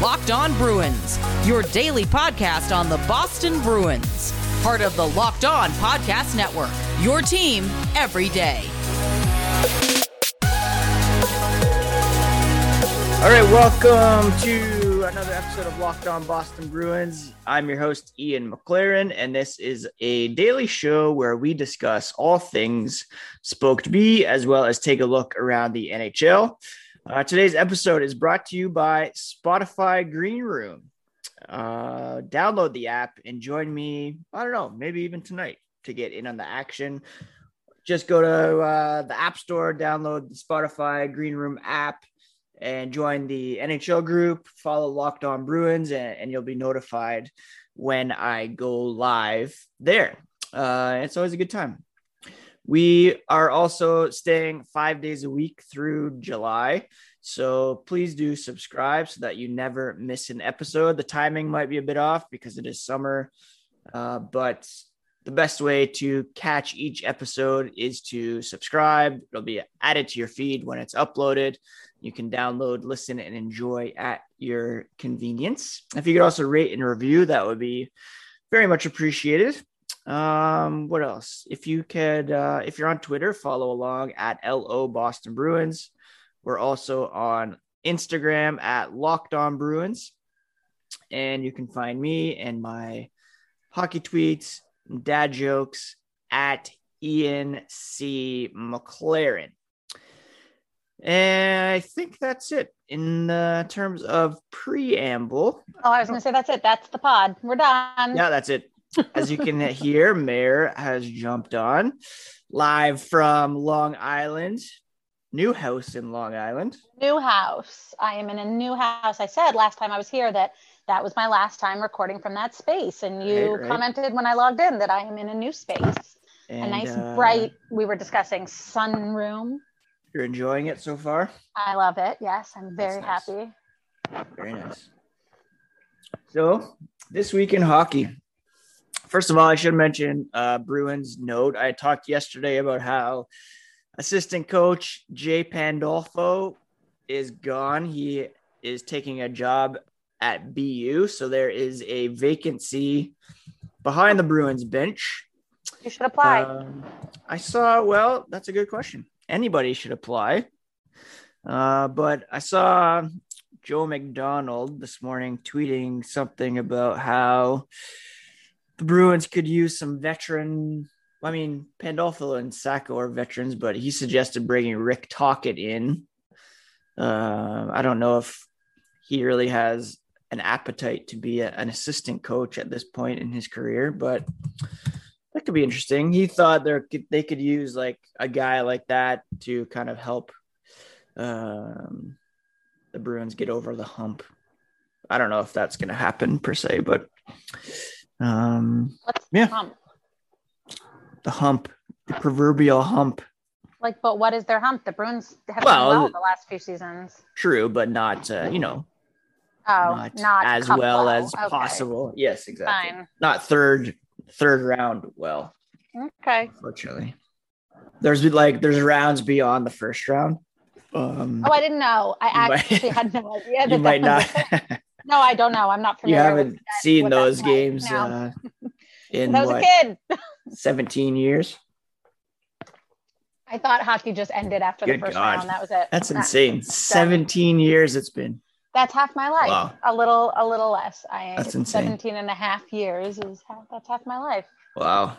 Locked On Bruins, your daily podcast on the Boston Bruins. Part of the Locked On Podcast Network, your team every day. All right, welcome to another episode of Locked On Boston Bruins. I'm your host, Ian McLaren, and this is a daily show where we discuss all things Spoked B, as well as take a look around the NHL. Uh, today's episode is brought to you by Spotify Green Room. Uh, download the app and join me, I don't know, maybe even tonight to get in on the action. Just go to uh, the App Store, download the Spotify Green Room app, and join the NHL group. Follow Locked On Bruins, and, and you'll be notified when I go live there. Uh, it's always a good time. We are also staying five days a week through July. So please do subscribe so that you never miss an episode. The timing might be a bit off because it is summer, uh, but the best way to catch each episode is to subscribe. It'll be added to your feed when it's uploaded. You can download, listen, and enjoy at your convenience. If you could also rate and review, that would be very much appreciated. Um, what else? If you could, uh, if you're on Twitter, follow along at LO Boston Bruins. We're also on Instagram at Locked On Bruins. And you can find me and my hockey tweets, dad jokes at Ian C. McLaren. And I think that's it in terms of preamble. Oh, I was going to say that's it. That's the pod. We're done. Yeah, that's it. As you can hear, Mayor has jumped on live from Long Island, new house in Long Island. New house. I am in a new house. I said last time I was here that that was my last time recording from that space, and you Right, right. commented when I logged in that I am in a new space, And, a nice uh, bright. We were discussing sunroom. You're enjoying it so far? I love it. Yes, I'm very nice. happy. Very nice. So, this week in hockey. First of all, I should mention uh, Bruins note. I talked yesterday about how assistant coach Jay Pandolfo is gone. He is taking a job at BU. So, there is a vacancy behind the Bruins bench. You should apply. Um, I saw, well, that's a good question. Anybody should apply. Uh, but I saw Joe McDonald this morning tweeting something about how the Bruins could use some veteran. I mean, Pandolfo and Sacco are veterans, but he suggested bringing Rick Tocchet in. Uh, I don't know if he really has an appetite to be a- an assistant coach at this point in his career, but that could be interesting. He thought there they could use like a guy like that to kind of help um, the Bruins get over the hump. I don't know if that's going to happen per se, but um, What's yeah. the hump? the hump, the proverbial hump. Like, but what is their hump? The Bruins have Well, done well the last few seasons. True, but not uh, you know Oh, not, not, as well as Okay. possible. Yes, exactly. Fine. Not third third round. Well, Okay. unfortunately, there's like there's rounds beyond the first round. Um, Oh, I didn't know. I You might- actually had no idea. you that might not. No, I don't know. I'm not familiar. you haven't seen those games uh, in I was what a kid. 17 years. I thought hockey just ended after Good the first God. round. That was it. That's That- insane. 17 years it's been. That's half my life. Wow. A little, a little less. I That's insane. 17 and a half years is half, that's half my life. Wow.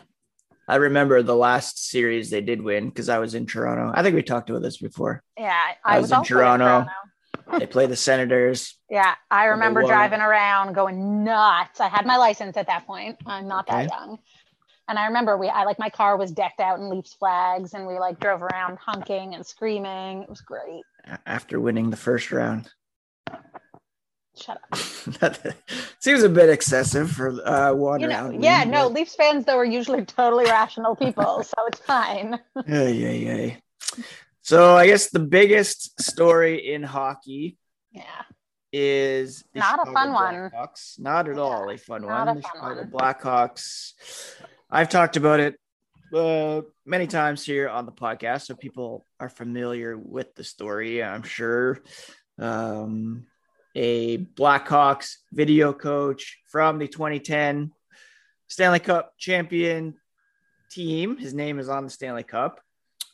I remember the last series they did win because I was in Toronto. I think we talked about this before. Yeah. I, I was was, in also Toronto. They play the Senators. Yeah. I remember driving around going nuts. I had my license at that point. I'm not Okay. that young. And I remember we, I like my car was decked out in Leafs flags and we like drove around honking and screaming. It was great. After winning the first round, Shut up. seems a bit excessive for uh, one You know, round. yeah, win, no, but- Leafs fans though are usually totally rational people, so it's fine. Yeah, yeah, ay. So I guess the biggest story in hockey Yeah. is the Not a Chicago fun one. Blackhawks. Not at Yeah, all a fun not one. a the fun Chicago one. Blackhawks. I've talked about it uh, many times here on the podcast, so people are familiar with the story. I'm sure. Um, a Blackhawks video coach from the 2010 Stanley Cup champion team. His name is on the Stanley Cup.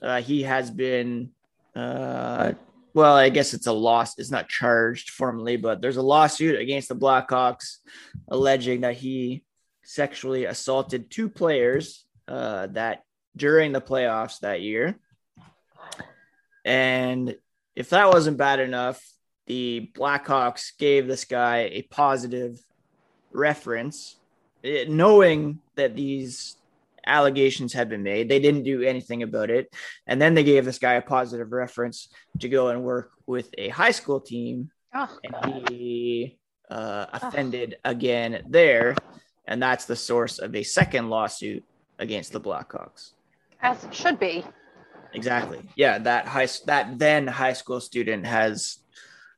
Uh, he has been, uh, well, I guess it's a loss. It's not charged formally, but there's a lawsuit against the Blackhawks alleging that he sexually assaulted two players uh, that during the playoffs that year. And if that wasn't bad enough, the Blackhawks gave this guy a positive reference, it, eh, knowing that these allegations had been made. They didn't do anything about it. And then they gave this guy a positive reference to go and work with a high school team. Oh, and he uh, offended oh. again there. And that's the source of a second lawsuit against the Blackhawks. As it should be. Exactly. Yeah, that high that then high school student has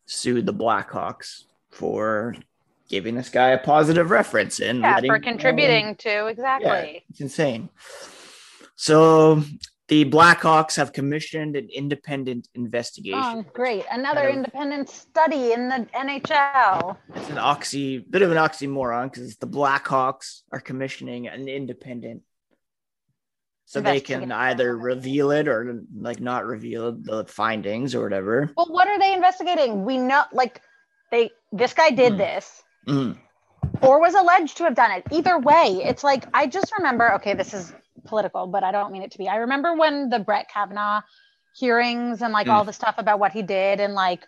sued the Blackhawks for giving this guy a positive reference and yeah, for contributing to exactly. Yeah, it's insane. So the Blackhawks have commissioned an independent investigation. Oh, great! Another kind of, independent study in the NHL. It's an oxy, bit of an oxymoron because the Blackhawks are commissioning an independent so they can either reveal it or like not reveal the findings or whatever. Well, what are they investigating? We know, like, they this guy did mm. this, mm. or was alleged to have done it. Either way, it's like I just remember. Okay, this is political, but I don't mean it to be. I remember when the Brett Kavanaugh hearings and like mm. all the stuff about what he did, and like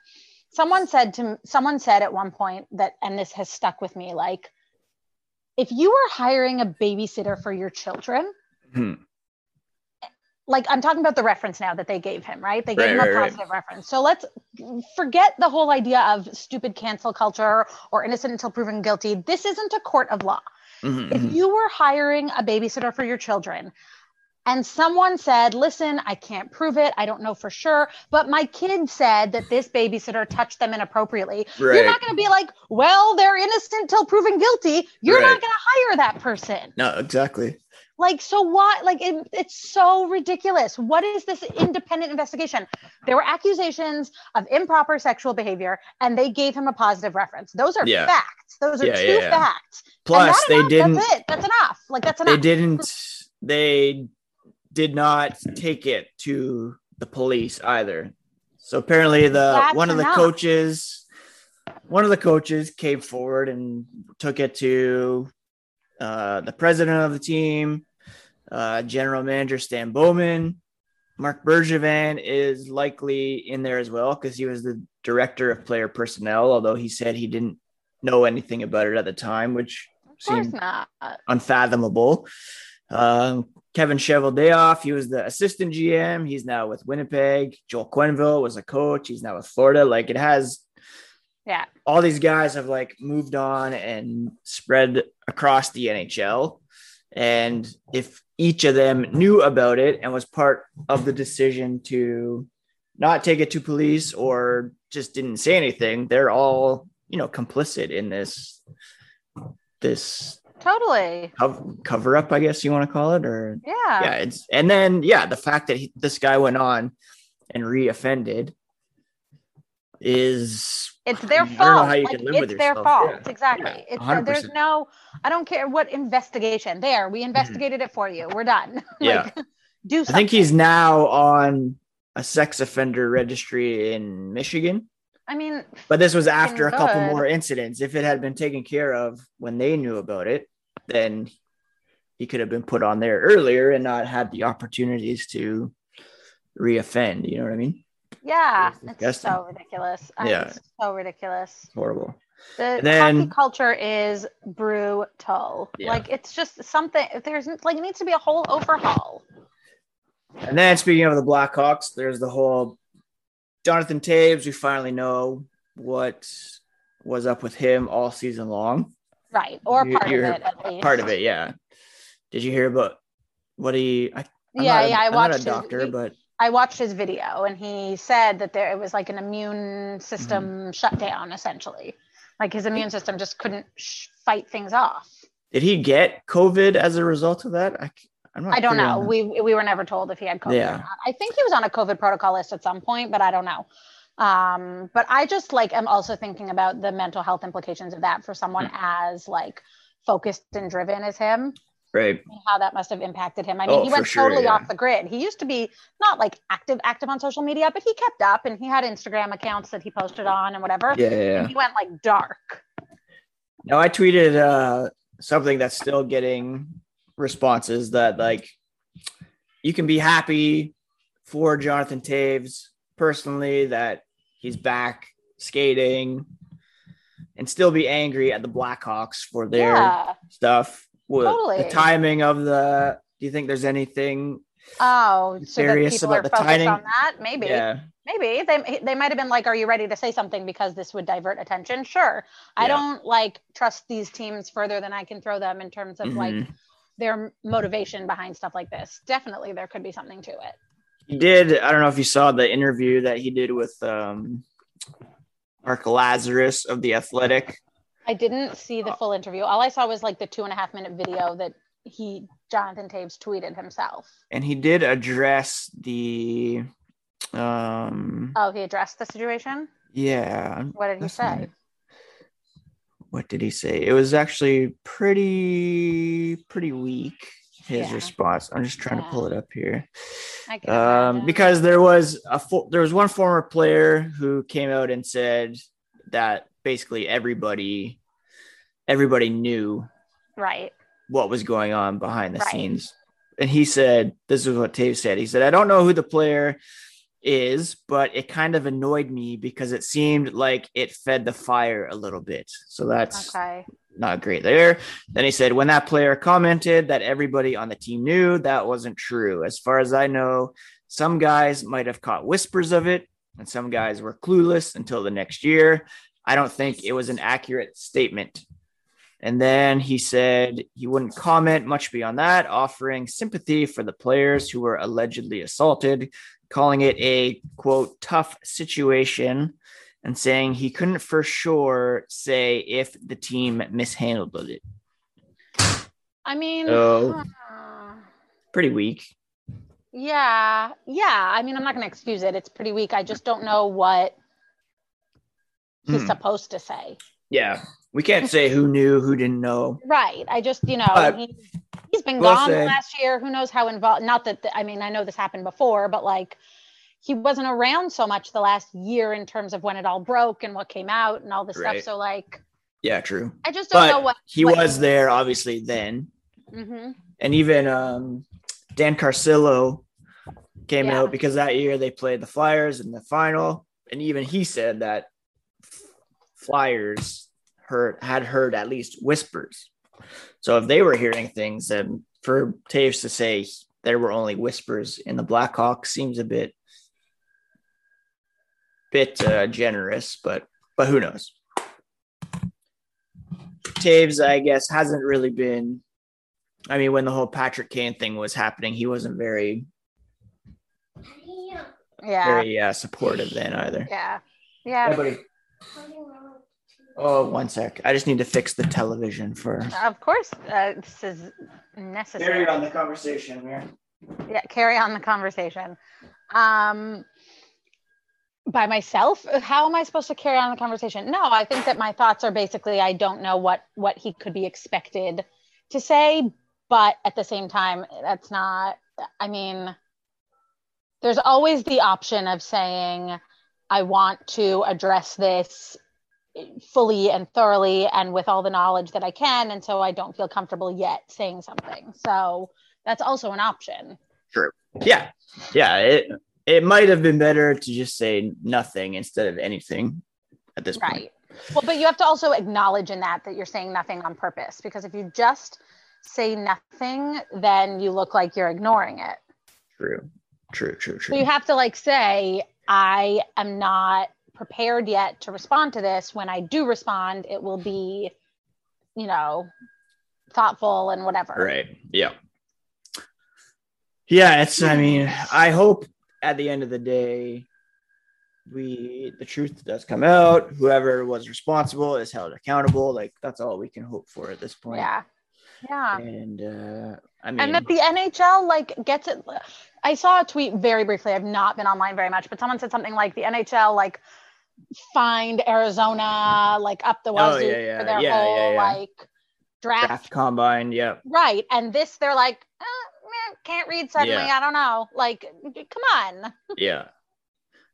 someone said to someone said at one point that, and this has stuck with me, like if you were hiring a babysitter for your children. Mm like I'm talking about the reference now that they gave him, right? They gave right, him a positive right. reference. So let's forget the whole idea of stupid cancel culture or innocent until proven guilty. This isn't a court of law. Mm-hmm. If mm-hmm. you were hiring a babysitter for your children and someone said, listen, I can't prove it. I don't know for sure, but my kid said that this babysitter touched them inappropriately. Right. You're not going to be like, well, they're innocent till proven guilty. You're not going to hire that person. No, exactly. Like, so what? Like, it, it's so ridiculous. What is this independent investigation? There were accusations of improper sexual behavior, and they gave him a positive reference. Those are yeah. facts. Those are yeah, two yeah, facts. Plus, they enough. didn't. That's it. That's enough. Like, that's enough. They didn't. They did not take it to the police either. So apparently, the that's one of enough. the coaches, one of the coaches came forward and took it to uh, the president of the team, uh, general manager Stan Bowman. Marc Bergevin is likely in there as well because he was the director of player personnel, although he said he didn't know anything about it at the time, which seemed not. unfathomable. Um, Kevin Cheveldayoff, he was the assistant GM. He's now with Winnipeg. Joel Quenneville was a coach. He's now with Florida. Like it has yeah. All these guys have like moved on and spread across the NHL. And if each of them knew about it and was part of the decision to not take it to police or just didn't say anything, they're all, you know, complicit in this this totally cover, up, I guess you want to call it, or yeah, yeah. It's and then yeah, the fact that he, this guy went on and reoffended is it's their fault. Like, it's their fault. Yeah. Exactly. Yeah, it's uh, there's no I don't care what investigation. There, we mm-hmm. investigated mm-hmm. it for you. We're done. Yeah. like, do something. I think he's now on a sex offender registry in Michigan. I mean, but this was after a couple more incidents. If it had been taken care of when they knew about it, then he could have been put on there earlier and not had the opportunities to reoffend. You know what I mean? Yeah, it's, it's so ridiculous. Yeah, it's so ridiculous. horrible. The then, hockey culture is brutal. Yeah. Like it's just something. There's like it needs to be a whole overhaul. And then speaking of the Blackhawks, there's the whole Jonathan Toews. We finally know what was up with him all season long. Right, or part You're, of it at least. Part of it, yeah. Did you hear about what he? I, yeah, yeah, I I'm not a doctor, his, but I watched his video and he said that there it was like an immune system mm-hmm. shutdown essentially. Like his immune system just couldn't sh- fight things off. Did he get COVID as a result of that? I, I'm not I don't know. We we were never told if he had COVID. Yeah. I think he was on a COVID protocol list at some point, but I don't know. Um, but I just like am also thinking about the mental health implications of that for someone mm. as like focused and driven as him. Right. How that must have impacted him. I mean, oh, he went sure, totally yeah. off the grid. He used to be not like active, active on social media, but he kept up and he had Instagram accounts that he posted on and whatever. Yeah. yeah, yeah. he went like dark. Now I tweeted uh, something that's still getting responses that like you can be happy for Jonathan Toews personally that he's back skating and still be angry at the Blackhawks for their yeah, stuff. With totally. the timing of the do you think there's anything oh serious so about the timing on that? Maybe. Yeah. Maybe they they might have been like, "Are you ready to say something?" Because this would divert attention. Sure, I don't like trust these teams further than I can throw them in terms of mm-hmm. like their motivation behind stuff like this. Definitely, there could be something to it. He did. I don't know if you saw the interview that he did with um, Mark Lazerus of the Athletic. I didn't see the full interview. All I saw was like the two and a half minute video that he Jonathan Toews tweeted himself. And he did address the. Um, oh, he addressed the situation. Yeah. What did he say? what did he say? It was actually pretty pretty weak. His yeah. response. I'm just trying yeah. to pull it up here, um, because there was a fo- there was one former player who came out and said that basically everybody everybody knew right what was going on behind the right. scenes, and he said this is what Toews said. He said, "I don't know who the player." is, but it kind of annoyed me because it seemed like it fed the fire a little bit. So that's okay. not great there. Then he said, when that player commented that everybody on the team knew, that wasn't true. As far as I know, some guys might have caught whispers of it, and some guys were clueless until the next year. I don't think it was an accurate statement. And then he said he wouldn't comment much beyond that, offering sympathy for the players who were allegedly assaulted, calling it a quote tough situation and saying he couldn't for sure say if the team mishandled it. I mean, so, pretty weak. Yeah, yeah. I mean, I'm not going to excuse it. It's pretty weak. I just don't know what he's hmm. supposed to say. Yeah, we can't say who knew, who didn't know. Right. I just, you know, he, has been gone last year. Who knows how involved? Not that I mean, I know this happened before, but like he wasn't around so much the last year in terms of when it all broke and what came out and all this right. stuff. So like, yeah, true. I just don't but know what he what was there obviously then, mm-hmm. and even um, Dan Carcillo came yeah. out because that year they played the Flyers in the final, and even he said that Flyers heard had heard at least whispers. So if they were hearing things, then for Toews to say there were only whispers in the Blackhawks seems a bit bit uh, generous, but but who knows? Toews, I guess, hasn't really been. I mean, when the whole Patrick Kane thing was happening, he wasn't very, yeah, very uh, supportive then either. Yeah, yeah. Oh, one sec. I just need to fix the television for. Of course, uh, this is necessary. Carry on the conversation here. Yeah, carry on the conversation. Um, by myself how am i supposed to carry on the conversation no i think that my thoughts are basically i don't know what what he could be expected to say but at the same time that's not i mean there's always the option of saying i want to address this fully and thoroughly and with all the knowledge that i can and so i don't feel comfortable yet saying something so that's also an option true yeah yeah it it might have been better to just say nothing instead of anything at this point. right. point. Well, but you have to also acknowledge in that that you're saying nothing on purpose because if you just say nothing, then you look like you're ignoring it. True. True, true, true. So you have to like say, I am not prepared yet to respond to this. When I do respond, it will be, you know, thoughtful and whatever. Right. Yeah. Yeah, it's I mean, I hope at the end of the day, we the truth does come out. Whoever was responsible is held accountable. Like that's all we can hope for at this point. Yeah. Yeah. And uh, I mean, and that the NHL like gets it. I saw a tweet very briefly. I've not been online very much, but someone said something like the NHL like find Arizona like up the Oh, yeah, yeah, for their yeah, whole like draft. draft combine. Yeah, Right. And this they're like, eh, can't read suddenly. I don't know. Like, come on. Yeah.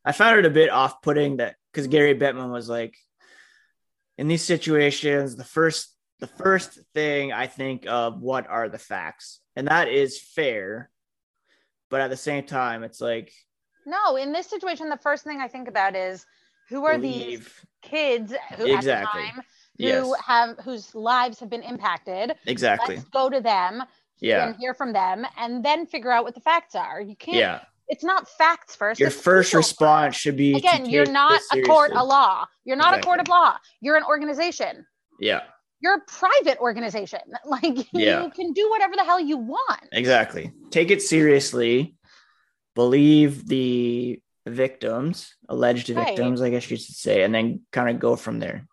I found it a bit off putting that because Gary Bettman was like, in these situations, the first the first thing I think of what are the facts, and that is fair, but at the same time, it's like No, in this situation, the first thing I think about is who are these kids who Exactly. at the time who yes, have whose lives have been impacted. exactly, Let's go to them yeah, and hear from them and then figure out what the facts are. You can't yeah. it's not facts first. Your first response should be to Again, you're not a court of law. You're not a court of law. You're an organization. Yeah, You're a private organization. Like Yeah. you can do whatever the hell you want. exactly. Take it seriously. Believe the victims, alleged Right. victims, I guess you should say, and then kind of go from there.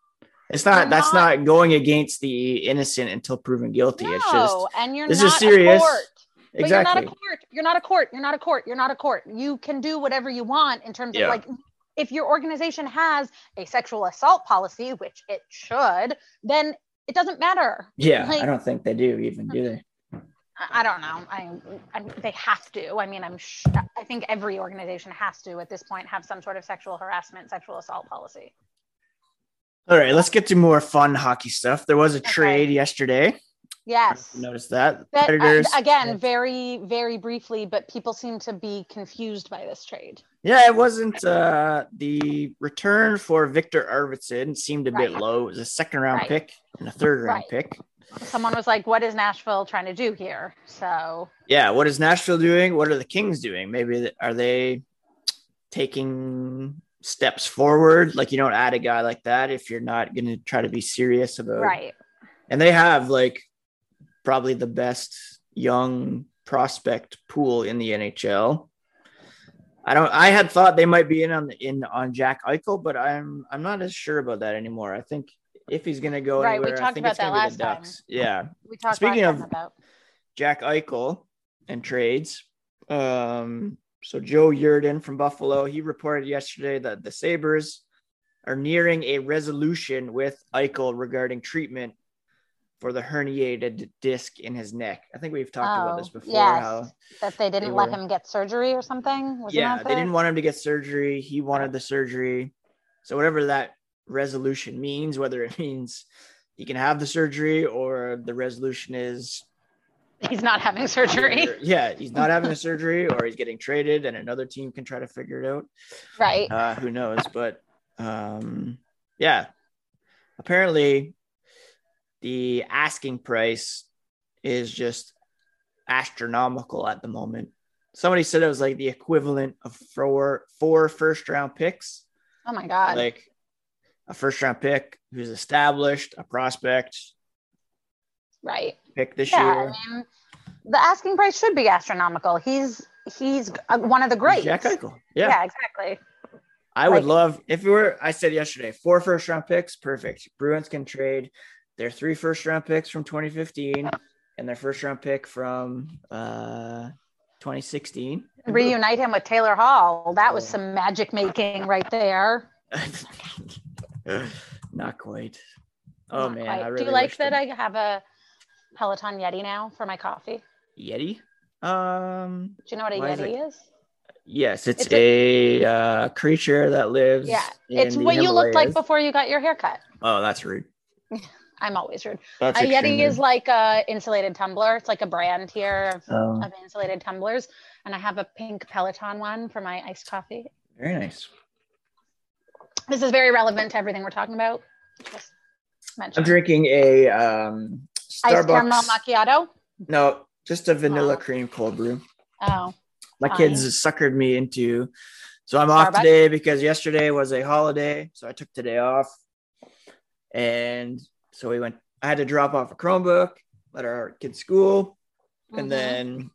It's not. You're that's not- not, going against the innocent until proven guilty. no, It's just and you're this not is serious. a court. But exactly. you're not a court. You're not a court. You're not a court. You're not a court. You can do whatever you want in terms Yeah. of like if your organization has a sexual assault policy, which it should, then it doesn't matter. yeah, like- I don't think they do even do they? I don't know. I, I they have to. I mean, I'm. Sh- I think every organization has to at this point have some sort of sexual harassment, sexual assault policy. All right, let's get to more fun hockey stuff. There was a Okay. trade yesterday. Yes. Notice that That, uh, Predators again, very, very briefly, but people seem to be confused by this trade. Yeah, it wasn't uh the return for Viktor Arvidsson seemed a bit low. It was a second round Right. pick and a third round Right. pick. Someone was like, "What is Nashville trying to do here?" So Yeah, what is Nashville doing? What are the Kings doing? Maybe are they taking steps forward? Like you don't add a guy like that if you're not going to try to be serious about. right, And they have like probably the best young prospect pool in the NHL. I don't. I had thought they might be in on the, in on Jack Eichel, but I'm I'm not as sure about that anymore. I think if he's going to go Right, we anywhere, I think about it's going to be the time. Ducks. Yeah. we talked Speaking of- about Jack Eichel and trades. Um, so Joe Yerdon from Buffalo, he reported yesterday that the Sabres are nearing a resolution with Eichel regarding treatment for the herniated disc in his neck. I think we've talked about Oh, this before. yes. That they didn't They let were- him get surgery or something. Wasn't yeah, they didn't want him to get surgery. He wanted the surgery. So whatever that resolution means, whether it means he can have the surgery or the resolution is He's not having surgery. Either- Yeah, he's not having a surgery or he's getting traded and another team can try to figure it out. Right. Uh, who knows? But um, yeah, apparently the asking price is just astronomical at the moment. Somebody said it was like the equivalent of four four first round picks, Oh my god. like a first round pick who's established, a prospect right. pick this Yeah. year. I mean, the asking price should be astronomical. He's he's uh, one of the greats. Jack Eichel. Yeah. yeah. exactly. I would Like- love if we were. I said yesterday, four first round picks, perfect. Bruins can trade their three first round picks from 2015 and their first round pick from uh 2016. Reunite him with Taylor Hall. That was some magic making right there. Not quite. Oh Not man, quite. I really Do you like that the- I have a Peloton Yeti now for my coffee? Yeti. Um. Do you know what a is Yeti is? Yes, it's, It's a, uh, creature that lives. Yeah, it's what you looked like before you got your haircut. Oh, that's rude. I'm always rude. That's a Yeti is like a insulated tumbler. It's like a brand here of, Oh, of insulated tumblers, and I have a pink Peloton one for my iced coffee. very nice. This is very relevant to everything we're talking about. Just mention. I'm drinking a um iced caramel macchiato. No, just a vanilla Oh. cream cold brew. Oh, My Fine. kids suckered me into. So I'm off today because yesterday was a holiday. So I took today off. And so we went, I had to drop off a Chromebook at our kids' school. Mhm. And then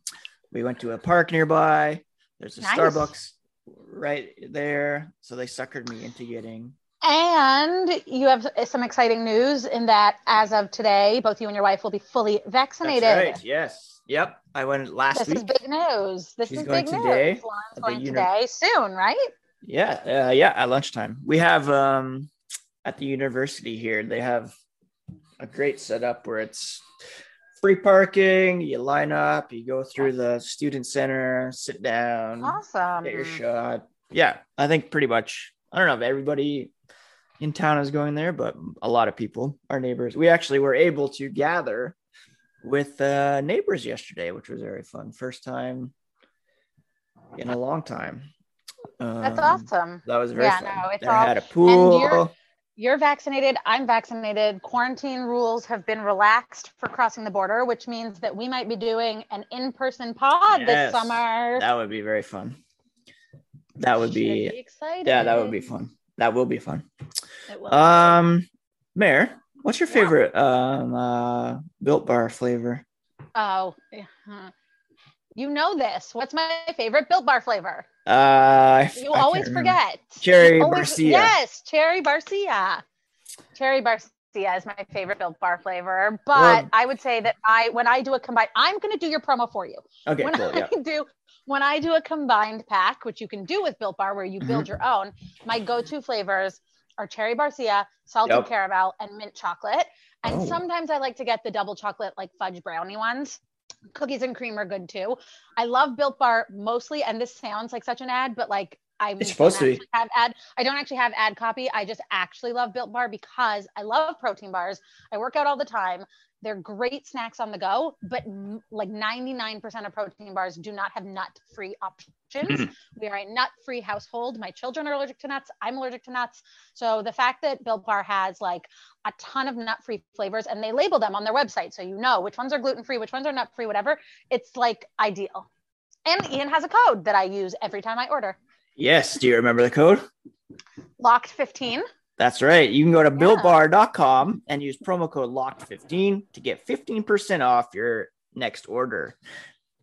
we went to a park nearby. There's a Nice. Starbucks right there. So they suckered me into getting And you have some exciting news in that as of today, both you and your wife will be fully vaccinated. That's right. Yes. Yep. I went last this week. This is big news. This She's is big today news. Lauren's going uni- today soon, right? Yeah. Uh, yeah. At lunchtime, we have um at the university here. They have a great setup where it's free parking. You line up. You go through the student center. Sit down. Awesome. Get your shot. Yeah. I think pretty much. I don't know if everybody in town is going there, but a lot of people, our neighbors. We actually were able to gather with uh, neighbors yesterday, which was very fun. First time in a long time. That's Um, awesome. That was very Yeah, fun. no, it's They all- had a pool. You're- vaccinated. I'm vaccinated. Quarantine rules have been relaxed for crossing the border, which means that we might be doing an in-person pod Yes, this summer. That would be very fun. That would Should be, exciting. yeah, that would be fun. That will be fun. Will. Um, Mayor, what's your Yeah. favorite um uh built bar flavor? oh, yeah. You know this. What's my favorite Built Bar flavor? Uh, You I always forget. Cherry always- Barcia. Yes, cherry barcia. Cherry barcia is my favorite Built Bar flavor. But Well- I would say that I, when I do a combined, I'm going to do your promo for you. Okay, when cool. I Yeah. do when I do a combined pack, which you can do with Built Bar, where you Mm-hmm. build your own, my go-to flavors are cherry barcia, salted Yep. caramel, and mint chocolate. And Oh. sometimes I like to get the double chocolate, like fudge brownie ones. Cookies and cream are good too. I love Built Bar mostly, and this sounds like such an ad, but like I'm It's supposed to be. have ad. I don't actually have ad copy. I just actually love Built Bar because I love protein bars. I work out all the time. They're great snacks on the go, but m- like 99% of protein bars do not have nut free options. Mm-hmm. we are a nut free household. My children are allergic to nuts. I'm allergic to nuts. So the fact that Built Bar has like a ton of nut free flavors and they label them on their website so you know which ones are gluten free, which ones are nut free, whatever, it's like ideal. And Ian has a code that I use every time I order. Yes. Do you remember the code? Locked 15. That's right. You can go to Yeah. builtbar.com and use promo code LOCKED15 to get 15% off your next order.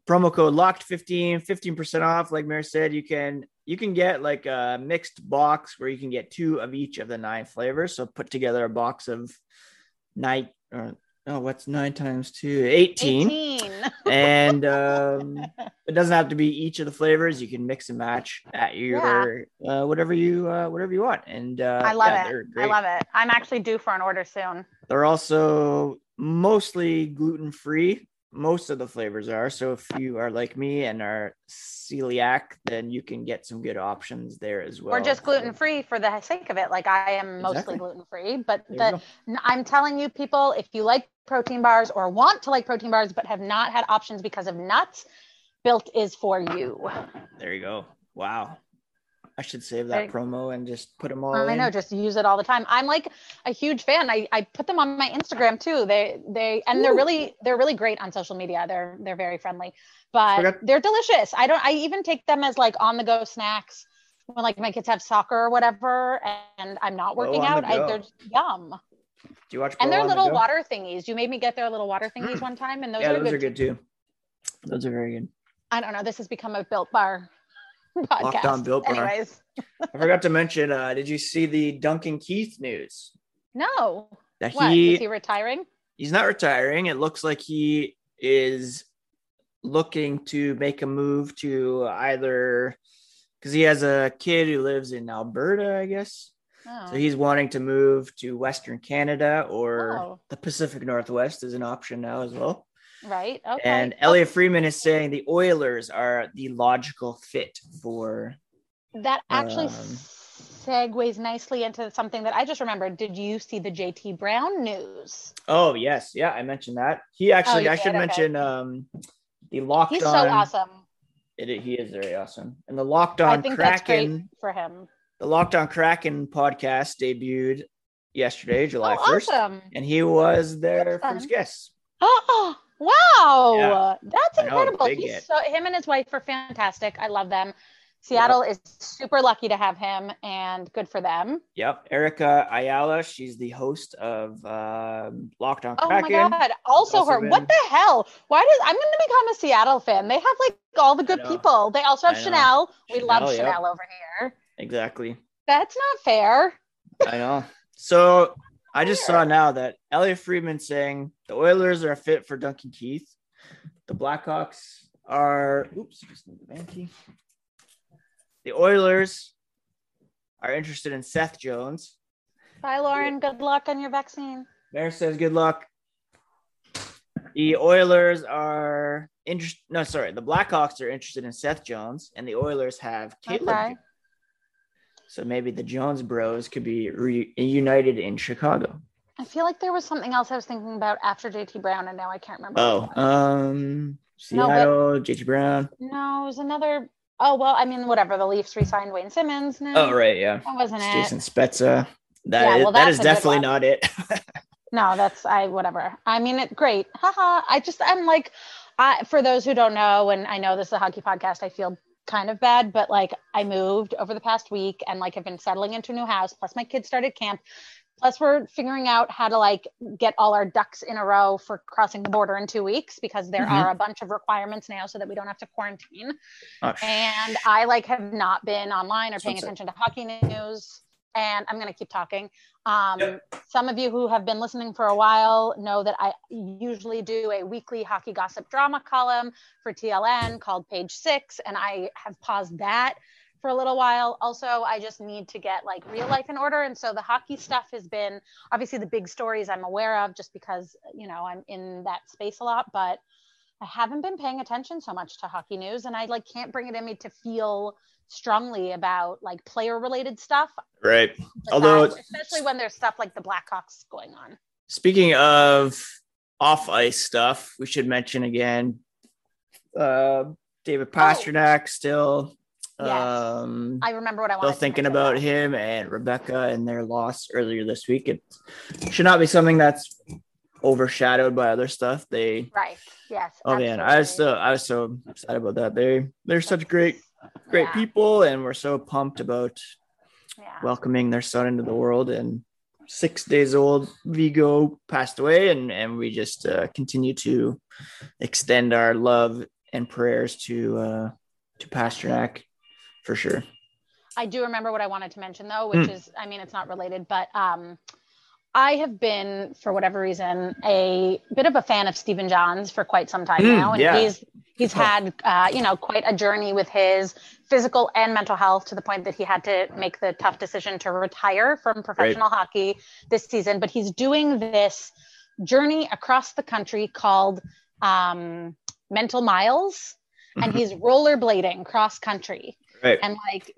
Promo code LOCKED15, 15% off. Like Mary said, you can you can get like a mixed box where you can get two of each of the nine flavors. So put together a box of night or oh, what's nine times two? 18. 18. and um, it doesn't have to be each of the flavors. You can mix and match at your uh, whatever you uh, whatever you want. And uh, I love yeah, it. I love it. I'm actually due for an order soon. They're also mostly gluten free. Most of the flavors are. So if you are like me and are celiac, then you can get some good options there as well. or just gluten free for the sake of it. Like I am mostly gluten free, but the, I'm telling you, people, if you like protein bars or want to like protein bars but have not had options because of nuts, Built is for you. There you go. Wow. I should save that you- promo and just put them all. I in. know, just use it all the time. I'm like a huge fan. I, I put them on my Instagram too. They they and they're really they're really great on social media. They're they're very friendly, but Forgot- they're delicious. I don't. I even take them as like on the go snacks when like my kids have soccer or whatever, and I'm not working out. the I, they're just yum. Do you watch? And Bro they're on the little water thingies. You made me get their little water thingies one time, and those, yeah, are, those good are good too. Those are very good. I don't know. This has become a built bar podcast. on Built Bar. Anyways, I forgot to mention. Uh, did you see the Duncan Keith news? no. That What he is he retiring? he's not retiring. It looks like he is looking to make a move to either because he has a kid who lives in Alberta, I guess. Oh. So he's wanting to move to Western Canada or Oh. the Pacific Northwest is an option now as well. Right. Okay. And Elliotte Friedman is saying the Oilers are the logical fit for. That actually Um, segues nicely into something that I just remembered. Did you see the JT Brown news? Oh yes, yeah, I mentioned that. He actually, you I should? Okay. mention um, the locked He's on. so awesome. It, he is very awesome. And the Locked I On think that's great Kraken, for him. the Locked On Kraken podcast debuted yesterday, July oh, 1st. awesome. And he was their first guest. Oh, wow. Yeah. That's incredible. He's so, him and his wife are fantastic. I love them. Seattle is super lucky to have him and good for them. Yep. Erica Ayala, she's the host of um, Locked On Oh my God. Also, Also her. been- What the hell? Why does I'm going to become a Seattle fan? They have like all the good people. They also have. Chanel. We love Chanel, yep. Chanel over here. Exactly. That's not fair. I know. So I just saw now that Elliotte Friedman saying the Oilers are a fit for Duncan Keith. The Blackhawks are oops, just need the key. The Oilers are interested in Seth Jones. Bye, Lauren. Good luck on your vaccine. Mayor says good luck. The Oilers are interested. No, sorry. The Blackhawks are interested in Seth Jones, and the Oilers have Caleb. Okay. So maybe the Jones Bros could be reunited in Chicago. I feel like there was something else I was thinking about after JT Brown, and now I can't remember. Oh, um, Seattle, no, JT Brown. No, it was another. Oh well, I mean, whatever. The Leafs re-signed Wayne Simmonds. No, oh right, yeah. That wasn't it's it. Jason Spezza. That yeah, is, well, that is definitely not it. no, that's I whatever. I mean, it great. Haha. I just I'm like, I for those who don't know, and I know this is a hockey podcast. I feel kind of bad, but like I moved over the past week and like I've been settling into a new house. Plus my kids started camp. Plus we're figuring out how to like get all our ducks in a row for crossing the border in two weeks because there mm-hmm. are a bunch of requirements now so that we don't have to quarantine. Oh. And I like have not been online or paying attention to hockey news and I'm going to keep talking. Um, yep. Some of you who have been listening for a while know that I usually do a weekly hockey gossip drama column for TLN called Page Six, and I have paused that for a little while. Also, I just need to get like real life in order. And so the hockey stuff has been obviously the big stories I'm aware of just because, you know, I'm in that space a lot, but I haven't been paying attention so much to hockey news and I like can't bring it in me to feel strongly about like player related stuff. Right. Although especially when there's stuff like the Blackhawks going on. Speaking of off ice stuff, we should mention again uh David. Pastrnak oh. still Yes. Um, I remember what I was thinking about that. him and Rebecca and their loss earlier this week. It should not be something that's overshadowed by other stuff. They right. Yes. Oh absolutely. man, I was so I was so upset about that. They they're such great great yeah. people, and we're so pumped about yeah. welcoming their son into the world. And six days old Viggo passed away, and and we just uh, continue to extend our love and prayers to uh, to Pastrnak for sure. I do remember what I wanted to mention though, which mm. is, I mean, it's not related, but um, I have been, for whatever reason, a bit of a fan of Stephen Johns for quite some time mm, now, and yeah. he's he's had, uh, you know, quite a journey with his physical and mental health to the point that he had to make the tough decision to retire from professional right. hockey this season. But he's doing this journey across the country called um, Mental Miles, and mm-hmm. he's rollerblading cross country right. and like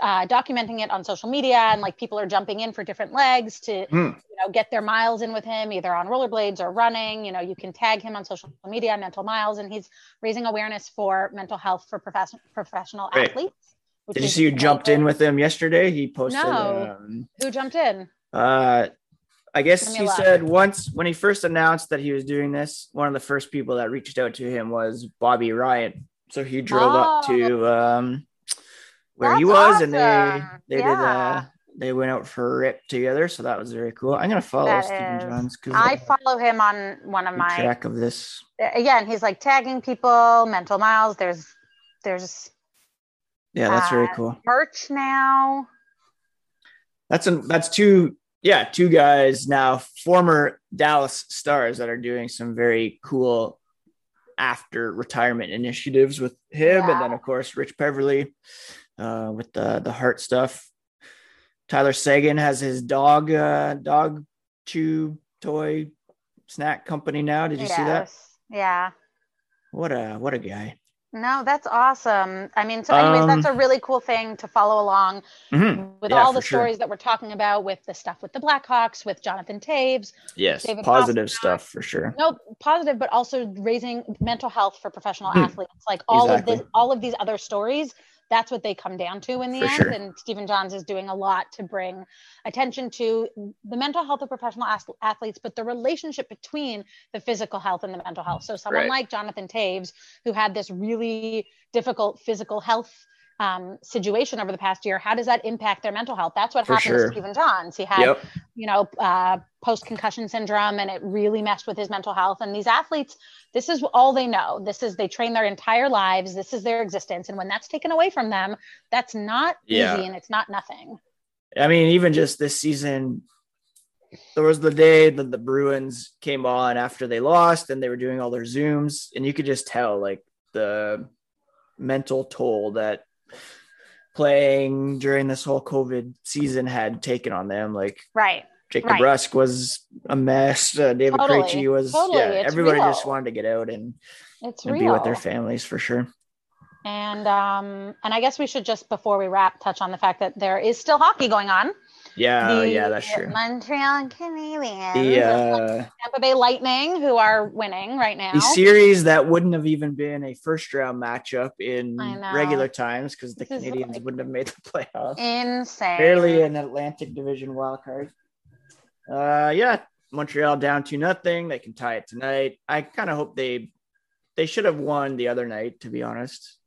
uh, documenting it on social media and like people are jumping in for different legs to mm. you know get their miles in with him either on rollerblades or running you know you can tag him on social media mental miles and he's raising awareness for mental health for professional professional athletes did you see who jumped in with him yesterday he posted no. Um, who jumped in uh I guess he said once when he first announced that he was doing this, one of the first people that reached out to him was Bobby Ryan. So he drove oh. up to um, where That's he was, awesome. and they they yeah. did uh they went out for a rip together, so that was very cool. I'm gonna follow that Stephen Johns because I follow him on one of my track of this. Again, he's like tagging people, mental miles. There's there's yeah, that's uh, very cool. Merch now. That's an that's two yeah two guys now former Dallas stars that are doing some very cool after retirement initiatives with him, yeah. and then of course Rich Peverley uh, with the the heart stuff. Tyler Seguin has his dog uh, dog chew toy snack company now. Did you yes. see that? Yeah. What a what a guy. No, that's awesome. I mean, so anyways, um, that's a really cool thing to follow along mm-hmm. with yeah, all the stories sure. that we're talking about with the stuff with the Blackhawks, with Jonathan Toews. Yes, David positive stuff for sure. No, positive, but also raising mental health for professional hmm. athletes. Like all exactly. of this, all of these other stories that's what they come down to in the For end. Sure. And Stephen Johns is doing a lot to bring attention to the mental health of professional athletes, but the relationship between the physical health and the mental health. So someone right. like Jonathan Toews, who had this really difficult physical health um, situation over the past year, how does that impact their mental health? That's what For happened sure. to Stephen Johns. He had, yep. you know, uh, post concussion syndrome, and it really messed with his mental health. And these athletes, this is all they know. This is they train their entire lives. This is their existence, and when that's taken away from them, that's not yeah. easy, and it's not nothing. I mean, even just this season, there was the day that the Bruins came on after they lost and they were doing all their Zooms, and you could just tell like the mental toll that playing during this whole COVID season had taken on them. Like, right. Jacob right. Rusk was a mess. Uh, David Totally. Krejci was, Totally. yeah, It's everybody real. just wanted to get out and, It's and real. be with their families for sure. And um, and I guess we should just before we wrap touch on the fact that there is still hockey going on. Yeah, the yeah, that's true. Montreal Canadiens, The uh, Tampa Bay Lightning, who are winning right now. the series that wouldn't have even been a first round matchup in regular times because the This Canadians like- wouldn't have made the playoffs. Insane. Barely an Atlantic Division wild card. Uh, yeah, Montreal down to nothing. They can tie it tonight. I kind of hope they they should have won the other night, to be honest.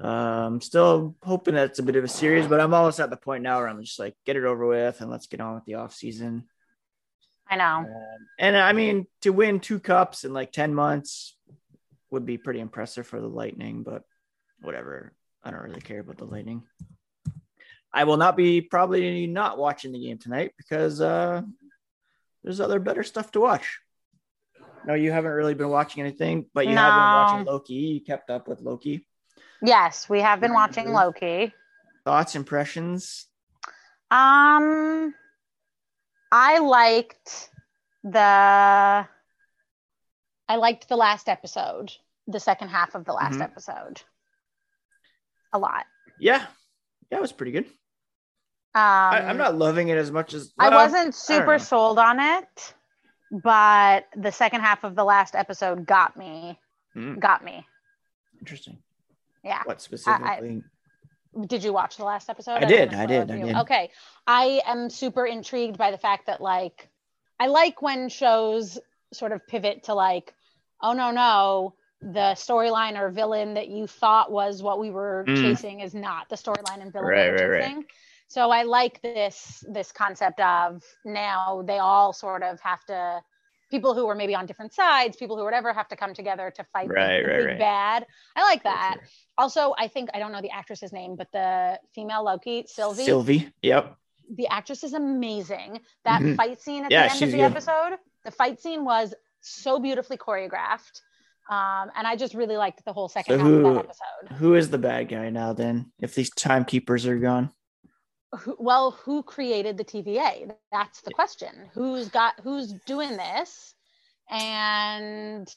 Um, still hoping that it's a bit of a series, but I'm almost at the point now where I'm just like, get it over with and let's get on with the off season. I know. Um, and I mean, to win two cups in like 10 months would be pretty impressive for the Lightning, but whatever. I don't really care about the Lightning. I will not be probably not watching the game tonight because uh, there's other better stuff to watch. No, you haven't really been watching anything, but you have been watching Loki. You kept up with Loki. Yes, we have been watching. Loki. Thoughts, impressions? Um, I liked the. I liked the last episode, the second half of the last Mhm. episode, a lot. Yeah, yeah, it was pretty good. Um, I, I'm not loving it as much as I wasn't super know. sold on it, but the second half of the last episode got me. Mm, Got me. interesting. Yeah. What specifically? Did you watch the last episode? I did, I did, I did. Okay. I am super intrigued by the fact that like I like when shows sort of pivot to like, oh no, no, the storyline or villain that you thought was what we were Mm. chasing is not the storyline and villain Right, right, right. chasing. So I like this this concept of now they all sort of have to people who are maybe on different sides, people who whatever have to come together to fight the- Right, the, right, big right. bad. I like that. Sure. Also, I think I don't know the actress's name, but the female Loki, Sylvie, Sylvie. Yep. the actress is amazing. That Mhm. fight scene at Yeah, the end of the episode, the fight scene was so beautifully choreographed. Um, and I just really liked the whole second So half of who- that episode. Who is the bad guy now then? If these timekeepers are gone. Who, well, who created the TVA? That's the question. Who's got who's doing this and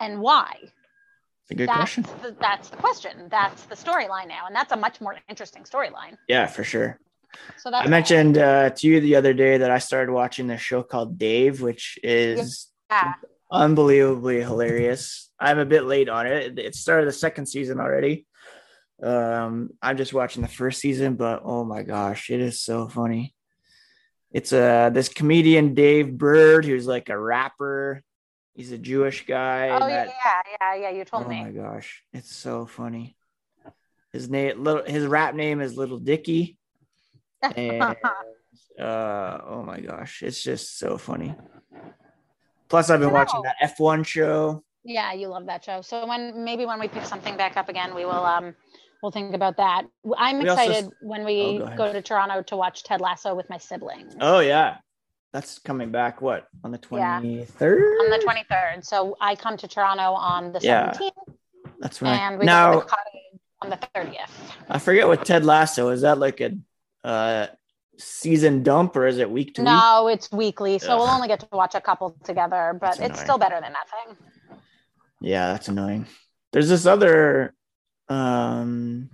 and why? A good that's question. the, that's the question. That's the storyline now, and that's a much more interesting storyline. Yeah, for sure. So I mentioned uh, to you the other day that I started watching this show called Dave, which is yeah. unbelievably hilarious. I'm a bit late on it. It started the second season already. Um, I'm just watching the first season, but oh my gosh, it is so funny. It's uh this comedian Dave Burd, who's like a rapper. He's a Jewish guy. Oh yeah, that- yeah, yeah, yeah. You oh told me. Oh my gosh, it's so funny. His name, little, his rap name is Little Dicky, and uh, oh my gosh, it's just so funny. Plus, I've been watching that F1 show. Yeah, you love that show. So when maybe when we pick something back up again, we will um we'll think about that. I'm We also excited when we Oh, go go to Toronto to watch Ted Lasso with my siblings Oh yeah, that's coming back. What on the Yeah. twenty third? on the 23rd. So I come to Toronto on the Yeah. 17th, That's right. and we go to now the cottage on the 30th. I forget what Ted Lasso is. That like a uh, season dump or is it week to week? No, it's weekly, so we'll only get to watch a couple together, but That's it's annoying. still better than nothing. Yeah, that's annoying. There's this other. Um,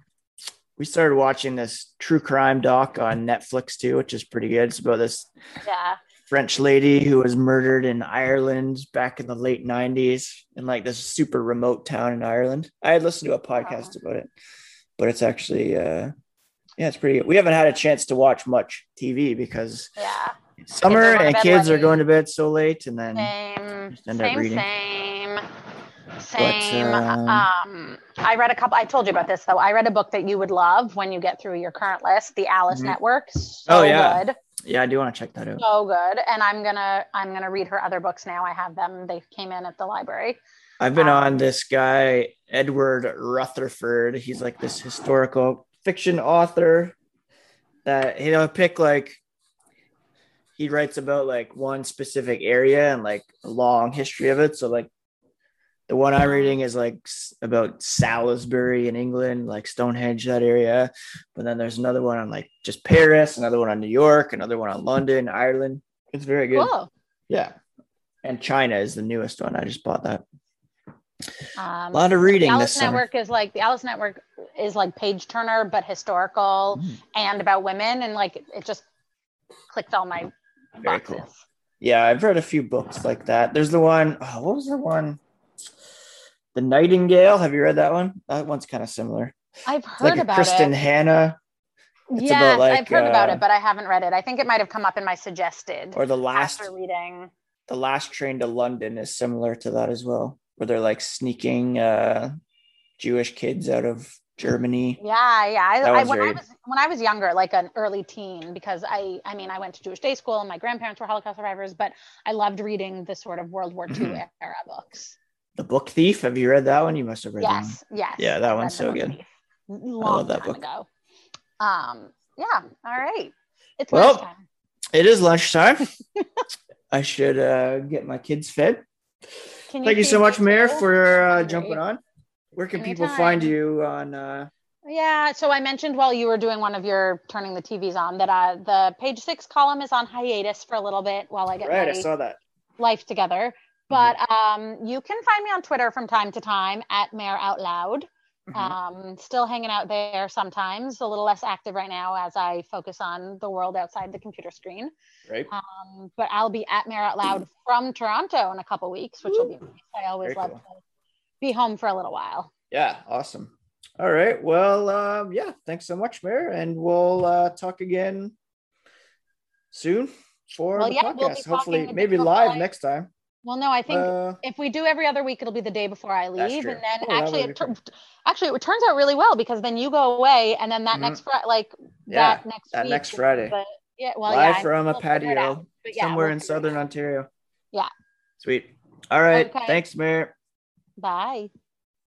we started watching this true crime doc on Netflix too, which is pretty good. It's about this Yeah. French lady who was murdered in Ireland back in the late 90s in like this super remote town in Ireland. I had listened to a podcast about it, but it's actually uh yeah, it's pretty good. We haven't had a chance to watch much TV because Yeah. summer and kids are going to bed so late and then Same, Just end up reading. same, same. um, um, I read a couple. I told you about this though. I read a book that you would love when you get through your current list, The Alice Mhm. Network. So Oh, yeah. good, yeah, I do want to check that out. so good. And I'm gonna, I'm gonna read her other books now. I have them. They came in at the library. I've been Um, on this guy, Edward Rutherfurd. He's like this historical fiction author. that he'll pick like he writes about like one specific area and like a long history of it. So like the one I'm reading is like about Salisbury in England, like Stonehenge, that area. But then there's another one on like just Paris, another one on New York, another one on London, Ireland. It's very good. Cool. Yeah. And China is the newest one. I just bought that. Um, a lot of reading. The Alice Network summer. is like the Alice Network is like page turner, but historical mm. and about women, and like it just clicked all my very boxes. Cool. Yeah, I've read a few books like that. There's the one. Oh, what was the one? The Nightingale. Have you read that one? That one's kind of similar. I've heard like about Kristin it. Hannah. It's yes, like, I've heard uh, about it, but I haven't read it. I think it might have come up in my suggested. Or the last reading. The last train to London is similar to that as well, where they're like sneaking uh, Jewish kids out of Germany. Yeah, yeah. I, I, when very... I was when I was younger, like an early teen, because I I mean I went to Jewish day school and my grandparents were Holocaust survivors, but I loved reading the sort of World War II mm-hmm. era books. The Book Thief. Have you read that one? You must have read yes, that one. Yes. Yeah, that one's so good. Thief. Long I love that book. Ago. Um. Yeah. All right. It's well, lunchtime. It is lunchtime. I should uh, get my kids fed. Thank you so much, Mayor, for uh, jumping on. Where can Anytime. people find you on? Uh... Yeah, so I mentioned while you were doing one of your turning the TVs on that uh, the page six column is on hiatus for a little bit while I get right. I saw that life together. Mm-hmm. But um, you can find me on Twitter from time to time at Mayor Out Loud. Mm-hmm. Um, still hanging out there sometimes, a little less active right now as I focus on the world outside the computer screen. Right. Um, but I'll be at Mayor Out Loud from Toronto in a couple weeks, which will be nice. I always Very love cool. to be home for a little while. Yeah, awesome. All right. Well, um, yeah, thanks so much, Mayor. And we'll uh, talk again soon for well, the yeah, podcast. We'll Hopefully, maybe live I... next time. Well, no, I think uh, if we do every other week, it'll be the day before I leave, and then oh, actually, it tur- actually it turns out really well because then you go away, and then that mm-hmm. next Friday, like yeah, that next that week, next Friday, but, yeah, well, live yeah, from a patio yeah, somewhere we'll in Southern Ontario. Yeah. Sweet. All right. Okay. Thanks, Mayor. Bye.